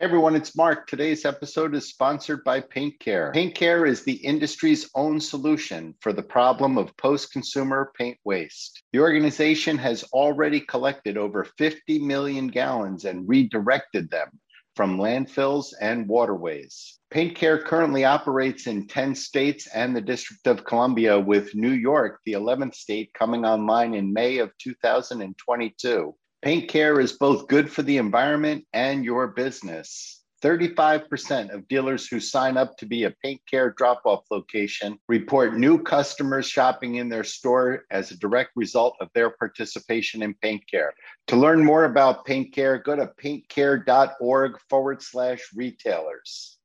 Everyone, it's Mark. Today's episode is sponsored by Paint Care. Paint Care is the industry's own solution for the problem of post consumer paint waste. The organization has already collected over 50 million gallons and redirected them from landfills and waterways. Paint Care currently operates in 10 states and the District of Columbia, with New York, the 11th state, coming online in May of 2022. Paint care is both good for the environment and your business. 35% of dealers who sign up to be a paint care drop off location report new customers shopping in their store as a direct result of their participation in paint care. To learn more about paint care, go to paintcare.org forward slash retailers.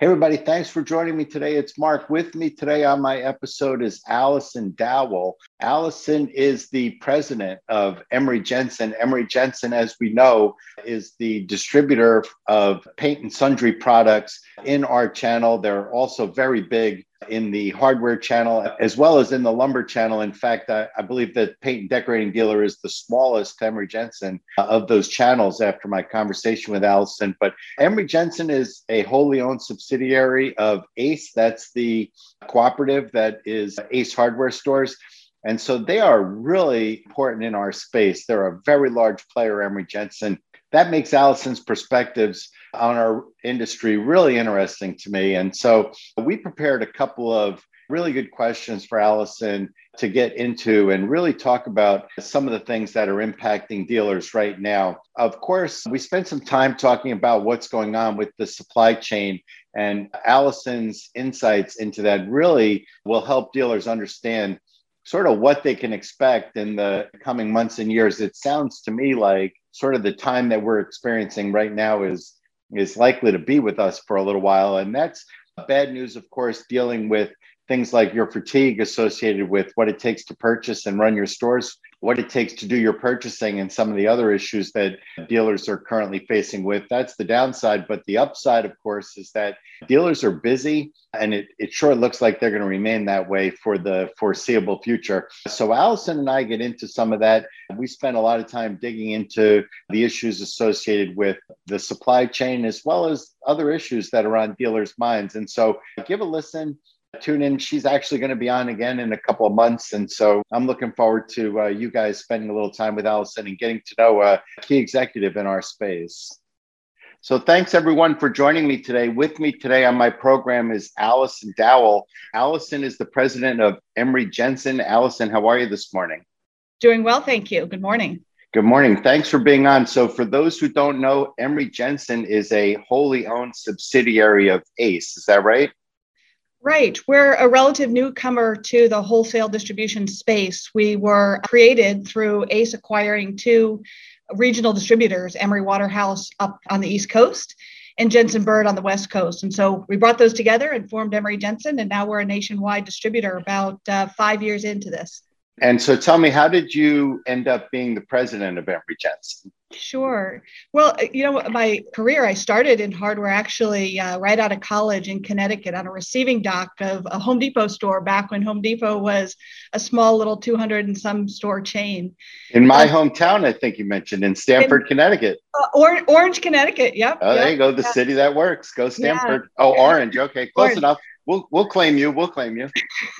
Hey, everybody, thanks for joining me today. It's Mark. With me today on my episode is Allison Dowell. Allison is the president of Emery Jensen. Emery Jensen, as we know, is the distributor of paint and sundry products in our channel. They're also very big in the hardware channel as well as in the lumber channel. In fact, I, I believe that Paint and Decorating Dealer is the smallest Emery Jensen uh, of those channels after my conversation with Allison. But Emery Jensen is a wholly owned subsidiary of ACE. That's the cooperative that is ACE Hardware Stores. And so they are really important in our space. They're a very large player, Emery Jensen. That makes Allison's perspectives on our industry really interesting to me. And so we prepared a couple of really good questions for Allison to get into and really talk about some of the things that are impacting dealers right now. Of course, we spent some time talking about what's going on with the supply chain, and Allison's insights into that really will help dealers understand sort of what they can expect in the coming months and years. It sounds to me like sort of the time that we're experiencing right now is is likely to be with us for a little while. And that's bad news of course dealing with things like your fatigue associated with what it takes to purchase and run your stores what it takes to do your purchasing and some of the other issues that dealers are currently facing with. That's the downside. But the upside, of course, is that dealers are busy and it, it sure looks like they're going to remain that way for the foreseeable future. So Allison and I get into some of that. We spend a lot of time digging into the issues associated with the supply chain as well as other issues that are on dealers' minds. And so give a listen tune in. She's actually going to be on again in a couple of months. And so I'm looking forward to uh, you guys spending a little time with Allison and getting to know a key executive in our space. So thanks everyone for joining me today. With me today on my program is Allison Dowell. Allison is the president of Emery Jensen. Allison, how are you this morning? Doing well, thank you. Good morning. Good morning. Thanks for being on. So, for those who don't know, Emery Jensen is a wholly owned subsidiary of ACE. Is that right? Right. We're a relative newcomer to the wholesale distribution space. We were created through ACE acquiring two regional distributors, Emery Waterhouse up on the East Coast and Jensen Bird on the West Coast. And so we brought those together and formed Emery Jensen, and now we're a nationwide distributor about uh, five years into this. And so tell me, how did you end up being the president of Emery Jensen? Sure. Well, uh, you know, my career, I started in hardware actually uh, right out of college in Connecticut on a receiving dock of a Home Depot store back when Home Depot was a small little 200 and some store chain. In my hometown, I think you mentioned in Stamford, in, Connecticut. Uh, or, Orange, Connecticut. Yep. Oh, yep, there you go. The city that works. Go Stamford. Yeah. Oh, Orange. Okay, close Orange. enough we'll we'll claim you. We'll claim you.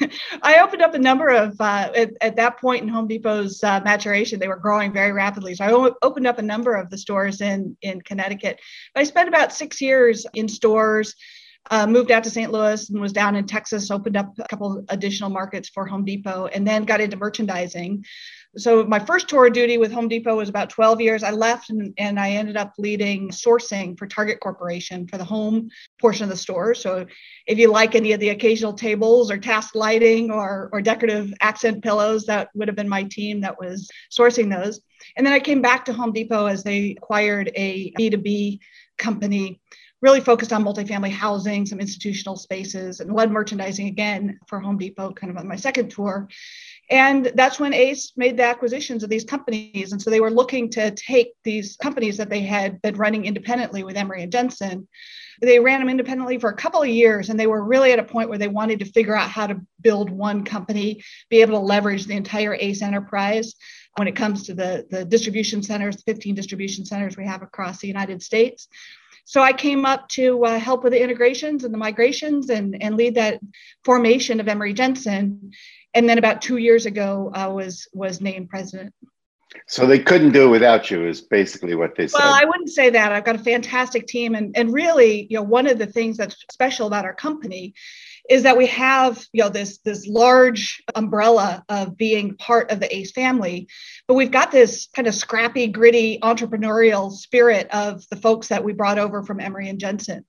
I opened up a number of uh, at, at, that point in Home Depot's uh, maturation, they were growing very rapidly. So I opened up a number of the stores in in Connecticut. I spent about six years in stores. Uh, moved out to St. Louis and was down in Texas, opened up a couple additional markets for Home Depot, and then got into merchandising so my first tour of duty with Home Depot was about 12 years. I left and, and I ended up leading sourcing for Target Corporation for the home portion of the store. So if you like any of the occasional tables or task lighting or, or decorative accent pillows, that would have been my team that was sourcing those. And then I came back to Home Depot as they acquired a B2B company really focused on multifamily housing, some institutional spaces, and led merchandising again for Home Depot, kind of on my second tour And that's when ACE made the acquisitions of these companies. And so they were looking to take these companies that they had been running independently with Emery and Jensen. They ran them independently for a couple of years, and they were really at a point where they wanted to figure out how to build one company, be able to leverage the entire ACE enterprise when it comes to the, the distribution centers, 15 distribution centers we have across the United States. So I came up to uh, help with the integrations and the migrations and, and lead that formation of Emery Jensen and then about two years ago, I was was named president. So they couldn't do it without you, is basically what they said. Well, I wouldn't say that. I've got a fantastic team, and and really, you know, one of the things that's special about our company is that we have you know this this large umbrella of being part of the ace family but we've got this kind of scrappy gritty entrepreneurial spirit of the folks that we brought over from emery and jensen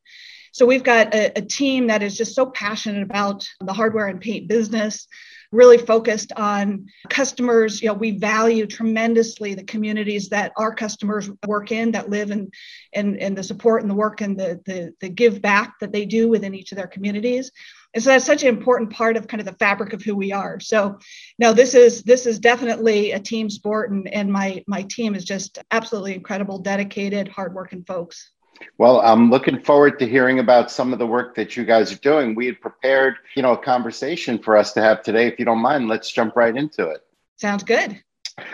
so we've got a, a team that is just so passionate about the hardware and paint business really focused on customers. You know, we value tremendously the communities that our customers work in, that live in, and and the support and the work and the, the the give back that they do within each of their communities. And so that's such an important part of kind of the fabric of who we are. So now this is this is definitely a team sport, and and my my team is just absolutely incredible, dedicated, hardworking folks. Well, I'm looking forward to hearing about some of the work that you guys are doing. We had prepared, you know, a conversation for us to have today. If you don't mind, let's jump right into it. Sounds good.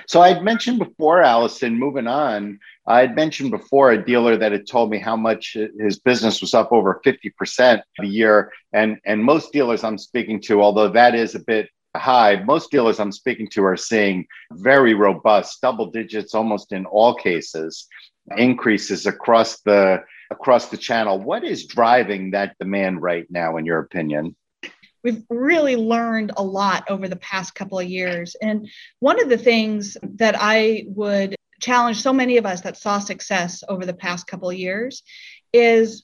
So I'd mentioned before, Allison, moving on, I had mentioned before a dealer that had told me how much his business was up over 50% a year. And, and most dealers I'm speaking to, although that is a bit high, most dealers I'm speaking to are seeing very robust double digits almost in all cases increases across the across the channel. What is driving that demand right now, in your opinion? We've really learned a lot over the past couple of years. And one of the things that I would challenge so many of us that saw success over the past couple years is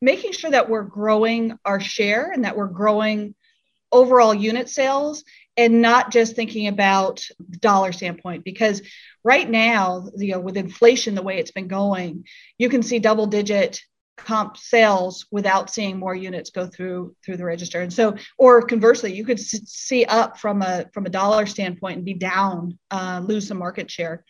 making sure that we're growing our share and that we're growing overall unit sales and not just thinking about dollar standpoint because right now you know with inflation the way it's been going you can see double digit comp sales without seeing more units go through through the register. And so or conversely you could see up from a from a dollar standpoint and be down uh, lose some market share.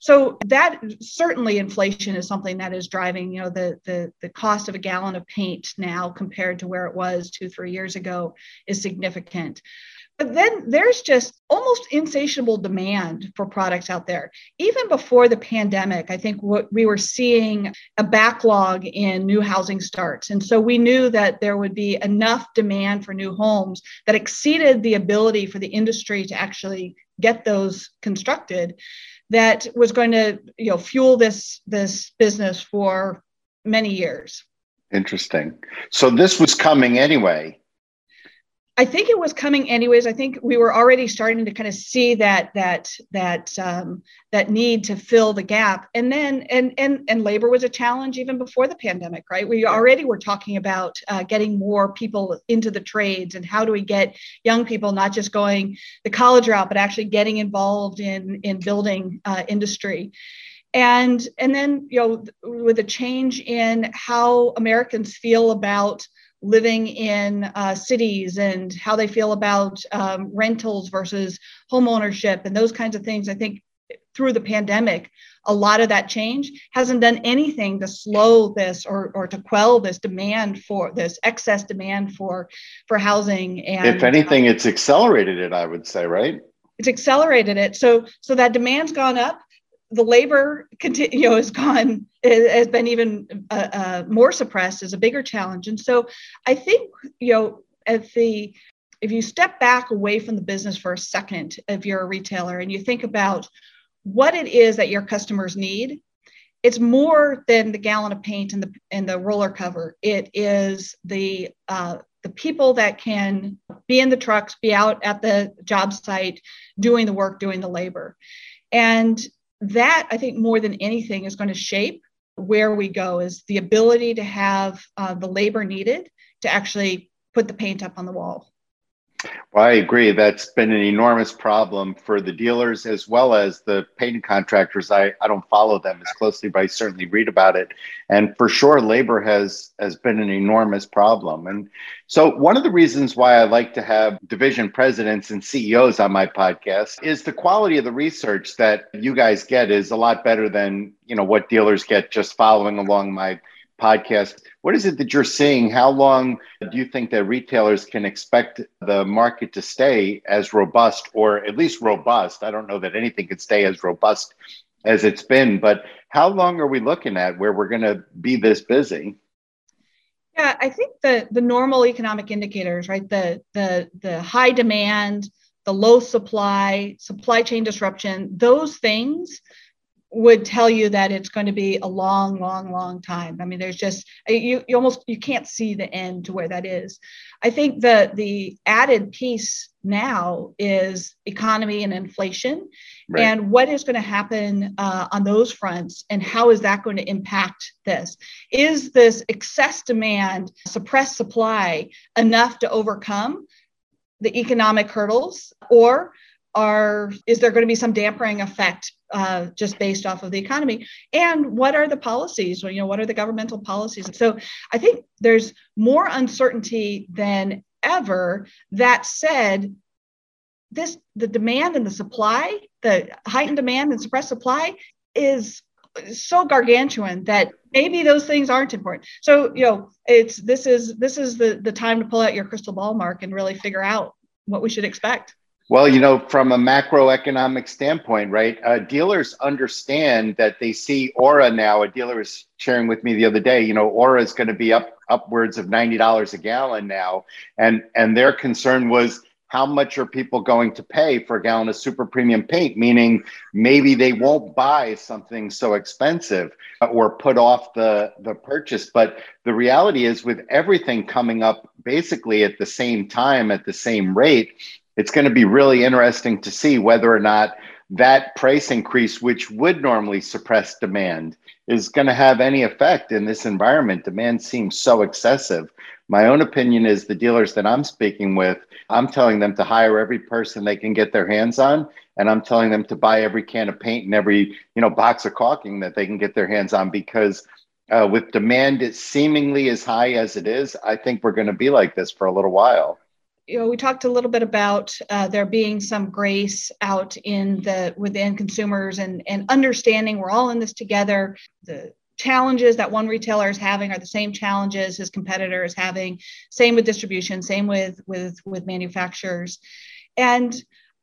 So that certainly inflation is something that is driving you know the the the cost of a gallon of paint now compared to where it was two three years ago is significant but then there's just almost insatiable demand for products out there. Even before the pandemic, I think what we were seeing a backlog in new housing starts. And so we knew that there would be enough demand for new homes that exceeded the ability for the industry to actually get those constructed that was going to you know fuel this this business for many years interesting so this was coming anyway I think it was coming anyways. I think we were already starting to kind of see that that that um, that need to fill the gap, and then and and and labor was a challenge even before the pandemic, right? We already were talking about uh, getting more people into the trades, and how do we get young people not just going the college route, but actually getting involved in in building uh, industry and and then you know with a change in how americans feel about living in uh, cities and how they feel about um, rentals versus home ownership and those kinds of things. I think through the pandemic, a lot of that change hasn't done anything to slow this or, or to quell this demand for this excess demand for for housing. And if anything, it's accelerated it. I would say, right? It's accelerated it. So so that demand's gone up the labor continue, you know, has gone has been even uh, uh, more suppressed is a bigger challenge. And so I think you know at the if you step back away from the business for a second, if you're a retailer and you think about what it is that your customers need, it's more than the gallon of paint and the and the roller cover. It is the uh, the people that can be in the trucks, be out at the job site, doing the work, doing the labor. And that I think more than anything is going to shape where we go is the ability to have uh, the labor needed to actually put the paint up on the wall. Well, I agree. That's been an enormous problem for the dealers as well as the painting contractors. I, I don't follow them as closely, but I certainly read about it. And for sure, labor has has been an enormous problem. And so one of the reasons why I like to have division presidents and CEOs on my podcast is the quality of the research that you guys get is a lot better than, you know, what dealers get just following along my podcast. What is it that you're seeing? How long do you think that retailers can expect the market to stay as robust, or at least robust? I don't know that anything could stay as robust as it's been, but how long are we looking at where we're going to be this busy? Yeah, I think the the normal economic indicators, right? The the the high demand, the low supply, supply chain disruption, those things would tell you that it's going to be a long long long time. I mean there's just you, you almost you can't see the end to where that is. I think the the added piece now is economy and inflation right. and what is going to happen uh, on those fronts and how is that going to impact this? Is this excess demand suppressed supply enough to overcome the economic hurdles or are is there going to be some dampering effect uh, just based off of the economy? And what are the policies you know what are the governmental policies? So i think there's more uncertainty than ever that said this the demand and the supply the heightened demand and suppressed supply is so gargantuan that maybe those things aren't important. So you know it's this is this is the the time to pull out your crystal ball mark and really figure out what we should expect well, you know, from a macroeconomic standpoint, right? Uh, dealers understand that they see Aura now. A dealer was sharing with me the other day. You know, Aura is going to be up upwards of ninety dollars a gallon now, and and their concern was how much are people going to pay for a gallon of super premium paint? Meaning, maybe they won't buy something so expensive or put off the the purchase. But the reality is, with everything coming up basically at the same time at the same rate it's going to be really interesting to see whether or not that price increase, which would normally suppress demand, is going to have any effect in this environment. Demand seems so excessive. My own opinion is the dealers that I'm speaking with, I'm telling them to hire every person they can get their hands on. And I'm telling them to buy every can of paint and every, you know, box of caulking that they can get their hands on because uh, with demand seemingly as high as it is, I think we're going to be like this for a little while you know, we talked a little bit about uh, there being some grace out in the within consumers and and understanding we're all in this together. The challenges that one retailer is having are the same challenges his competitor is having. Same with distribution. Same with with with manufacturers, and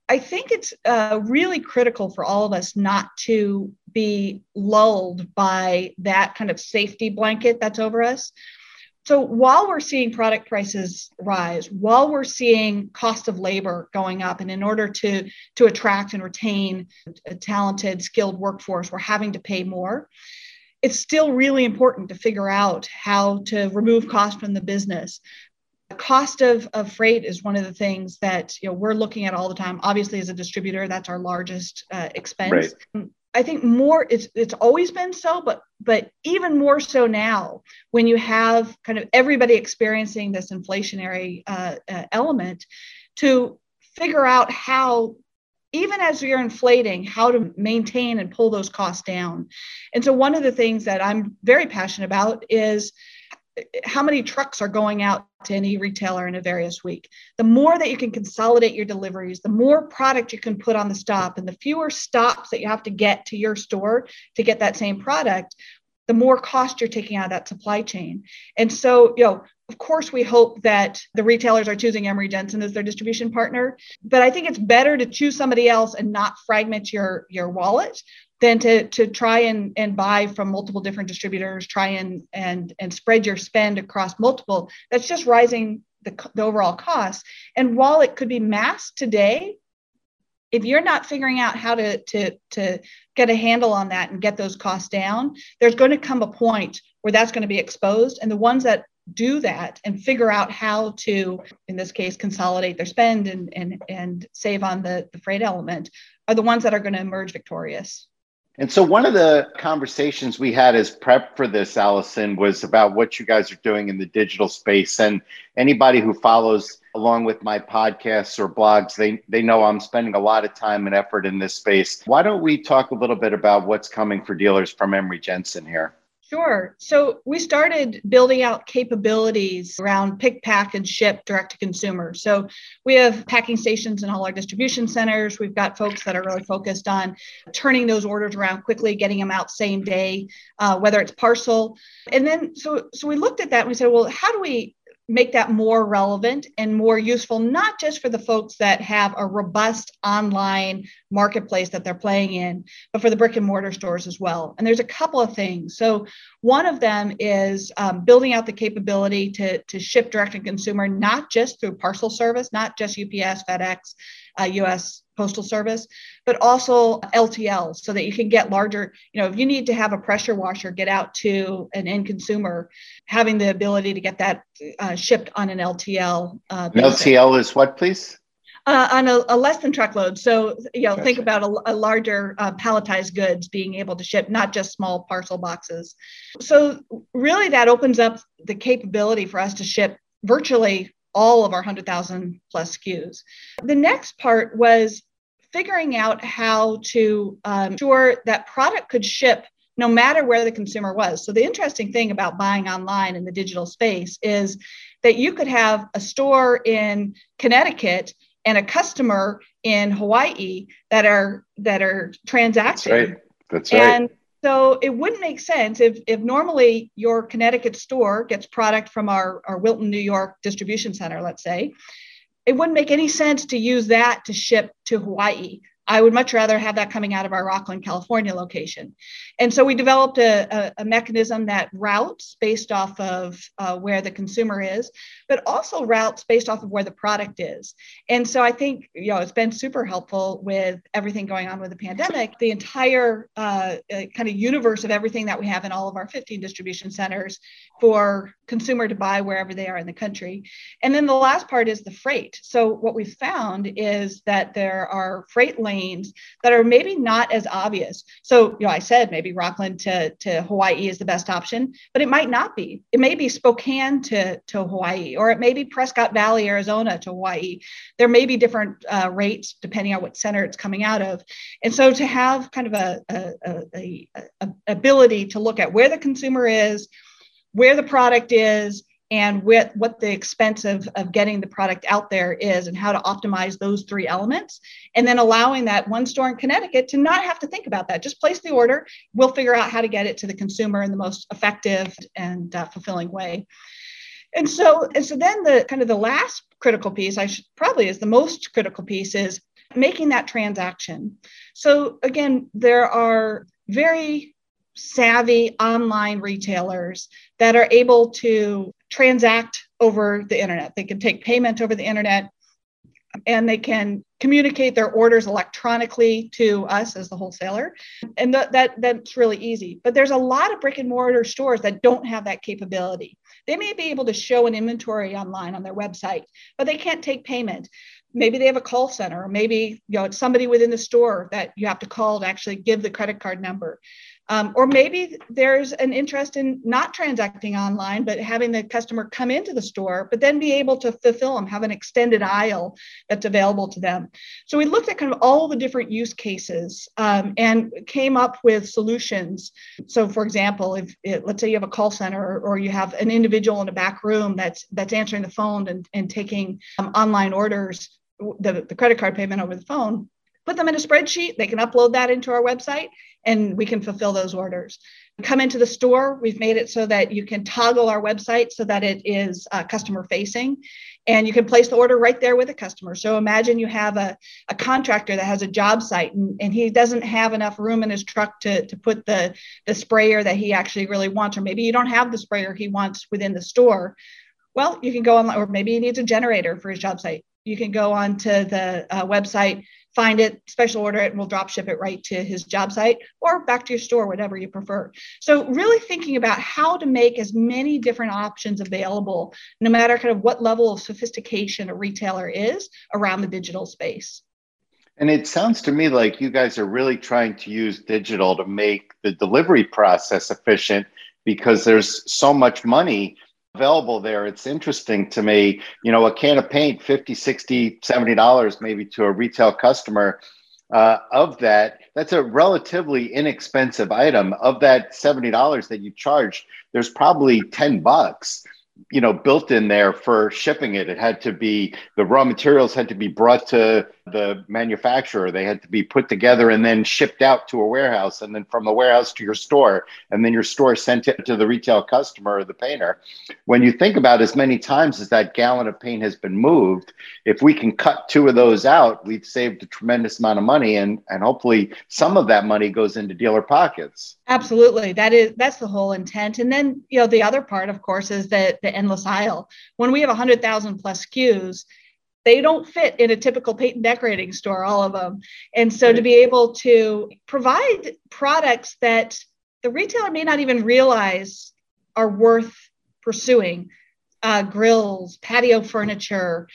I think it's uh, really critical for all of us not to be lulled by that kind of safety blanket that's over us so while we're seeing product prices rise, while we're seeing cost of labor going up, and in order to, to attract and retain a talented, skilled workforce, we're having to pay more. It's still really important to figure out how to remove cost from the business. The cost of, of freight is one of the things that you know we're looking at all the time. Obviously, as a distributor, that's our largest uh, expense. Right. I think more it's it's always been so, but but even more so now when you have kind of everybody experiencing this inflationary uh, uh, element, to figure out how even as you're inflating, how to maintain and pull those costs down. And so one of the things that I'm very passionate about is how many trucks are going out to any retailer in a various week. The more that you can consolidate your deliveries, the more product you can put on the stop, and the fewer stops that you have to get to your store to get that same product, the more cost you're taking out of that supply chain. And so, you know, of course, we hope that the retailers are choosing Emery Jensen as their distribution partner, but I think it's better to choose somebody else and not fragment your your wallet than to to try and and buy from multiple different distributors try and and and spread your spend across multiple. That's just rising the, the overall cost. And while it could be masked today if you're not figuring out how to to to get a handle on that and get those costs down there's going to come a point where that's going to be exposed. And the ones that do that and figure out how to in this case consolidate their spend and and and save on the the freight element are the ones that are going to emerge victorious And so, one of the conversations we had as prep for this, Allison, was about what you guys are doing in the digital space. And anybody who follows along with my podcasts or blogs, they, they know I'm spending a lot of time and effort in this space. Why don't we talk a little bit about what's coming for dealers from Emery Jensen here? Sure. So we started building out capabilities around pick, pack, and ship direct to consumer. So we have packing stations in all our distribution centers. We've got folks that are really focused on turning those orders around quickly, getting them out same day, uh, whether it's parcel. And then so so we looked at that and we said, well, how do we make that more relevant and more useful, not just for the folks that have a robust online marketplace that they're playing in, but for the brick and mortar stores as well. And there's a couple of things. So, one of them is um, building out the capability to, to ship direct to consumer, not just through parcel service, not just UPS, FedEx, uh, US Postal Service, but also LTL so that you can get larger. You know, if you need to have a pressure washer get out to an end consumer, having the ability to get that uh, shipped on an LTL. Uh, LTL is what, please? Uh, on a, a, less than truckload. So, you know, gotcha. think about a, a larger uh, palletized goods being able to ship, not just small parcel boxes. So, really, that opens up the capability for us to ship virtually all of our 100,000 plus SKUs. The next part was figuring out how to um, ensure that product could ship no matter where the consumer was. So, the interesting thing about buying online in the digital space is that you could have a store in Connecticut and a customer in Hawaii that are that are transacting. That's right. That's right. And so it wouldn't make sense if, if normally your Connecticut store gets product from our, our Wilton, New York distribution center, let's say, it wouldn't make any sense to use that to ship to Hawaii. I would much rather have that coming out of our Rocklin, California location. And so we developed a, a, a mechanism that routes based off of uh, where the consumer is, but also routes based off of where the product is. And so I think, you know, it's been super helpful with everything going on with the pandemic. The entire uh, uh kind of universe of everything that we have in all of our 15 distribution centers for consumer to buy wherever they are in the country. And then the last part is the freight. So what we found is that there are freight lanes that are maybe not as obvious. So, you know, I said maybe Rocklin to, to Hawaii is the best option, but it might not be. It may be Spokane to, to Hawaii, or it may be Prescott Valley, Arizona to Hawaii. There may be different uh, rates depending on what center it's coming out of. And so to have kind of a, a, a, a ability to look at where the consumer is, where the product is and what, what the expense of, of getting the product out there is and how to optimize those three elements. And then allowing that one store in connecticut to not have to think about that. Just place the order. We'll figure out how to get it to the consumer in the most effective and uh, fulfilling way. And so and so then the kind of the last critical piece i should probably is the most critical piece is making that transaction. So again there are very savvy online retailers that are able to transact over the internet. They can take payment over the internet and they can communicate their orders electronically to us as the wholesaler. And th- that that's really easy. But there's a lot of brick and mortar stores that don't have that capability. They may be able to show an inventory online on their website but they can't take payment. Maybe they have a call center or maybe you know it's somebody within the store that you have to call to actually give the credit card number um, or maybe there's an interest in not transacting online, but having the customer come into the store, but then be able to fulfill them, have an extended aisle that's available to them. So we looked at kind of all the different use cases um, and came up with solutions. So, for example, if it, let's say you have a call center or, or, you have an individual in a back room that's that's answering the phone and, and taking um, online orders, the, the credit card payment over the phone, put them in a spreadsheet. They can upload that into our website and we can fulfill those orders. Come into the store, we've made it so that you can toggle our website so that it is uh, customer facing and you can place the order right there with the customer. So imagine you have a, a contractor that has a job site and, and he doesn't have enough room in his truck to, to put the, the sprayer that he actually really wants, or maybe you don't have the sprayer he wants within the store. Well, you can go online, or maybe he needs a generator for his job site. You can go onto the uh, website, find it, special order it, and we'll drop ship it right to his job site or back to your store, whatever you prefer. So, really thinking about how to make as many different options available, no matter kind of what level of sophistication a retailer is around the digital space. And it sounds to me like you guys are really trying to use digital to make the delivery process efficient because there's so much money available there. It's interesting to me, you know, a can of paint, 50, 60, 70 dollars maybe to a retail customer. Uh, of that, that's a relatively inexpensive item. Of that $70 that you charge, there's probably 10 bucks you know built in there for shipping it. It had to be the raw materials had to be brought to the manufacturer. They had to be put together and then shipped out to a warehouse and then from the warehouse to your store and then your store sent it to the retail customer or the painter. When you think about as many times as that gallon of paint has been moved if we can cut two of those out we've saved a tremendous amount of money and and hopefully some of that money goes into dealer pockets. Absolutely. That is that's the whole intent. And then you know the other part of course is that the endless aisle when we have 100000 plus skus they don't fit in a typical paint and decorating store, all of them. And so to be able to provide products that the retailer may not even realize are worth pursuing uh, grills, patio furniture,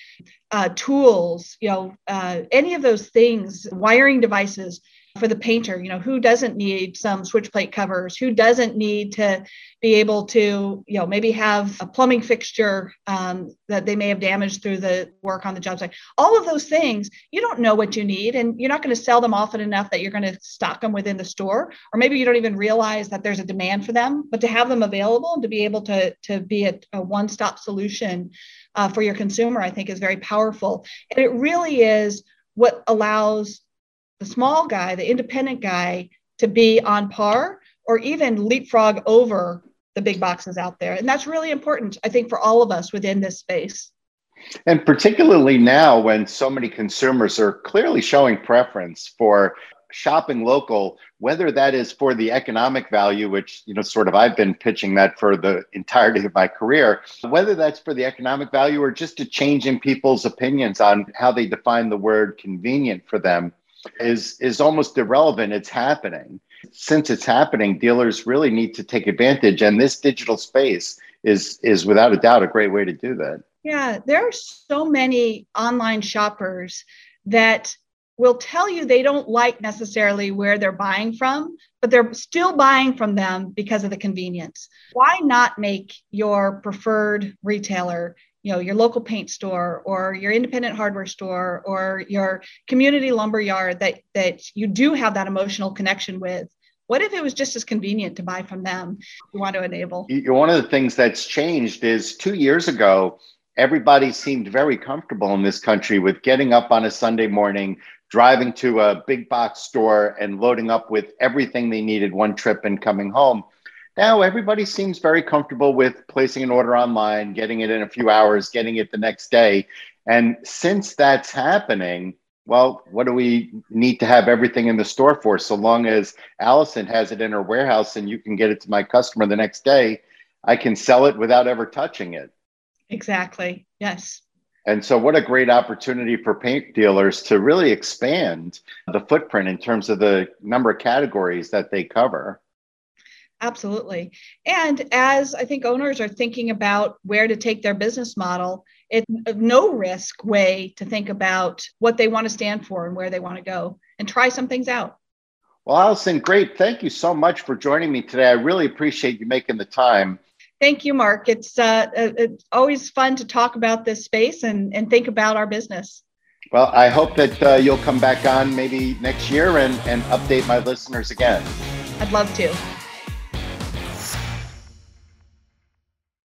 uh, tools, you know, uh, any of those things, wiring devices for the painter you know who doesn't need some switch plate covers? Who doesn't need to be able to you know maybe have a plumbing fixture um, that they may have damaged through the work on the job site? All of those things you don't know what you need and you're not going to sell them often enough that you're going to stock them within the store or maybe you don't even realize that there's a demand for them but to have them available and to be able to to be a, a one-stop solution uh, for your consumer i think is very powerful. And it really is what allows the small guy, the independent guy, to be on par or even leapfrog over the big boxes out there. And that's really important, I think, for all of us within this space. And particularly now when so many consumers are clearly showing preference for shopping local, whether that is for the economic value, which, you know, sort of I've been pitching that for the entirety of my career, whether that's for the economic value or just a change in people's opinions on how they define the word convenient for them is is almost irrelevant. It's happening. Since it's happening, dealers really need to take advantage, and this digital space is is without a doubt a great way to do that. Yeah, there are so many online shoppers that will tell you they don't like necessarily where they're buying from, but they're still buying from them because of the convenience. Why not make your preferred retailer you know your local paint store or your independent hardware store or your community lumber yard that that you do have that emotional connection with what if it was just as convenient to buy from them? You want to enable. One of the things that's changed is two years ago everybody seemed very comfortable in this country with getting up on a sunday morning driving to a big box store and loading up with everything they needed one trip and coming home now everybody seems very comfortable with placing an order online, getting it in a few hours, getting it the next day. And since that's happening, well, what do we need to have everything in the store for? So long as Allison has it in her warehouse and you can get it to my customer the next day, I can sell it without ever touching it. Exactly. Yes. And so, what a great opportunity for paint dealers to really expand the footprint in terms of the number of categories that they cover. Absolutely. And as I think owners are thinking about where to take their business model, it's a no risk way to think about what they want to stand for and where they want to go and try some things out. Well, Allison, great. Thank you so much for joining me today. I really appreciate you making the time. Thank you, Mark. It's, uh, uh it's always fun to talk about this space and, and think about our business. Well, I hope that uh, you'll come back on maybe next year and, and update my listeners again. I'd love to.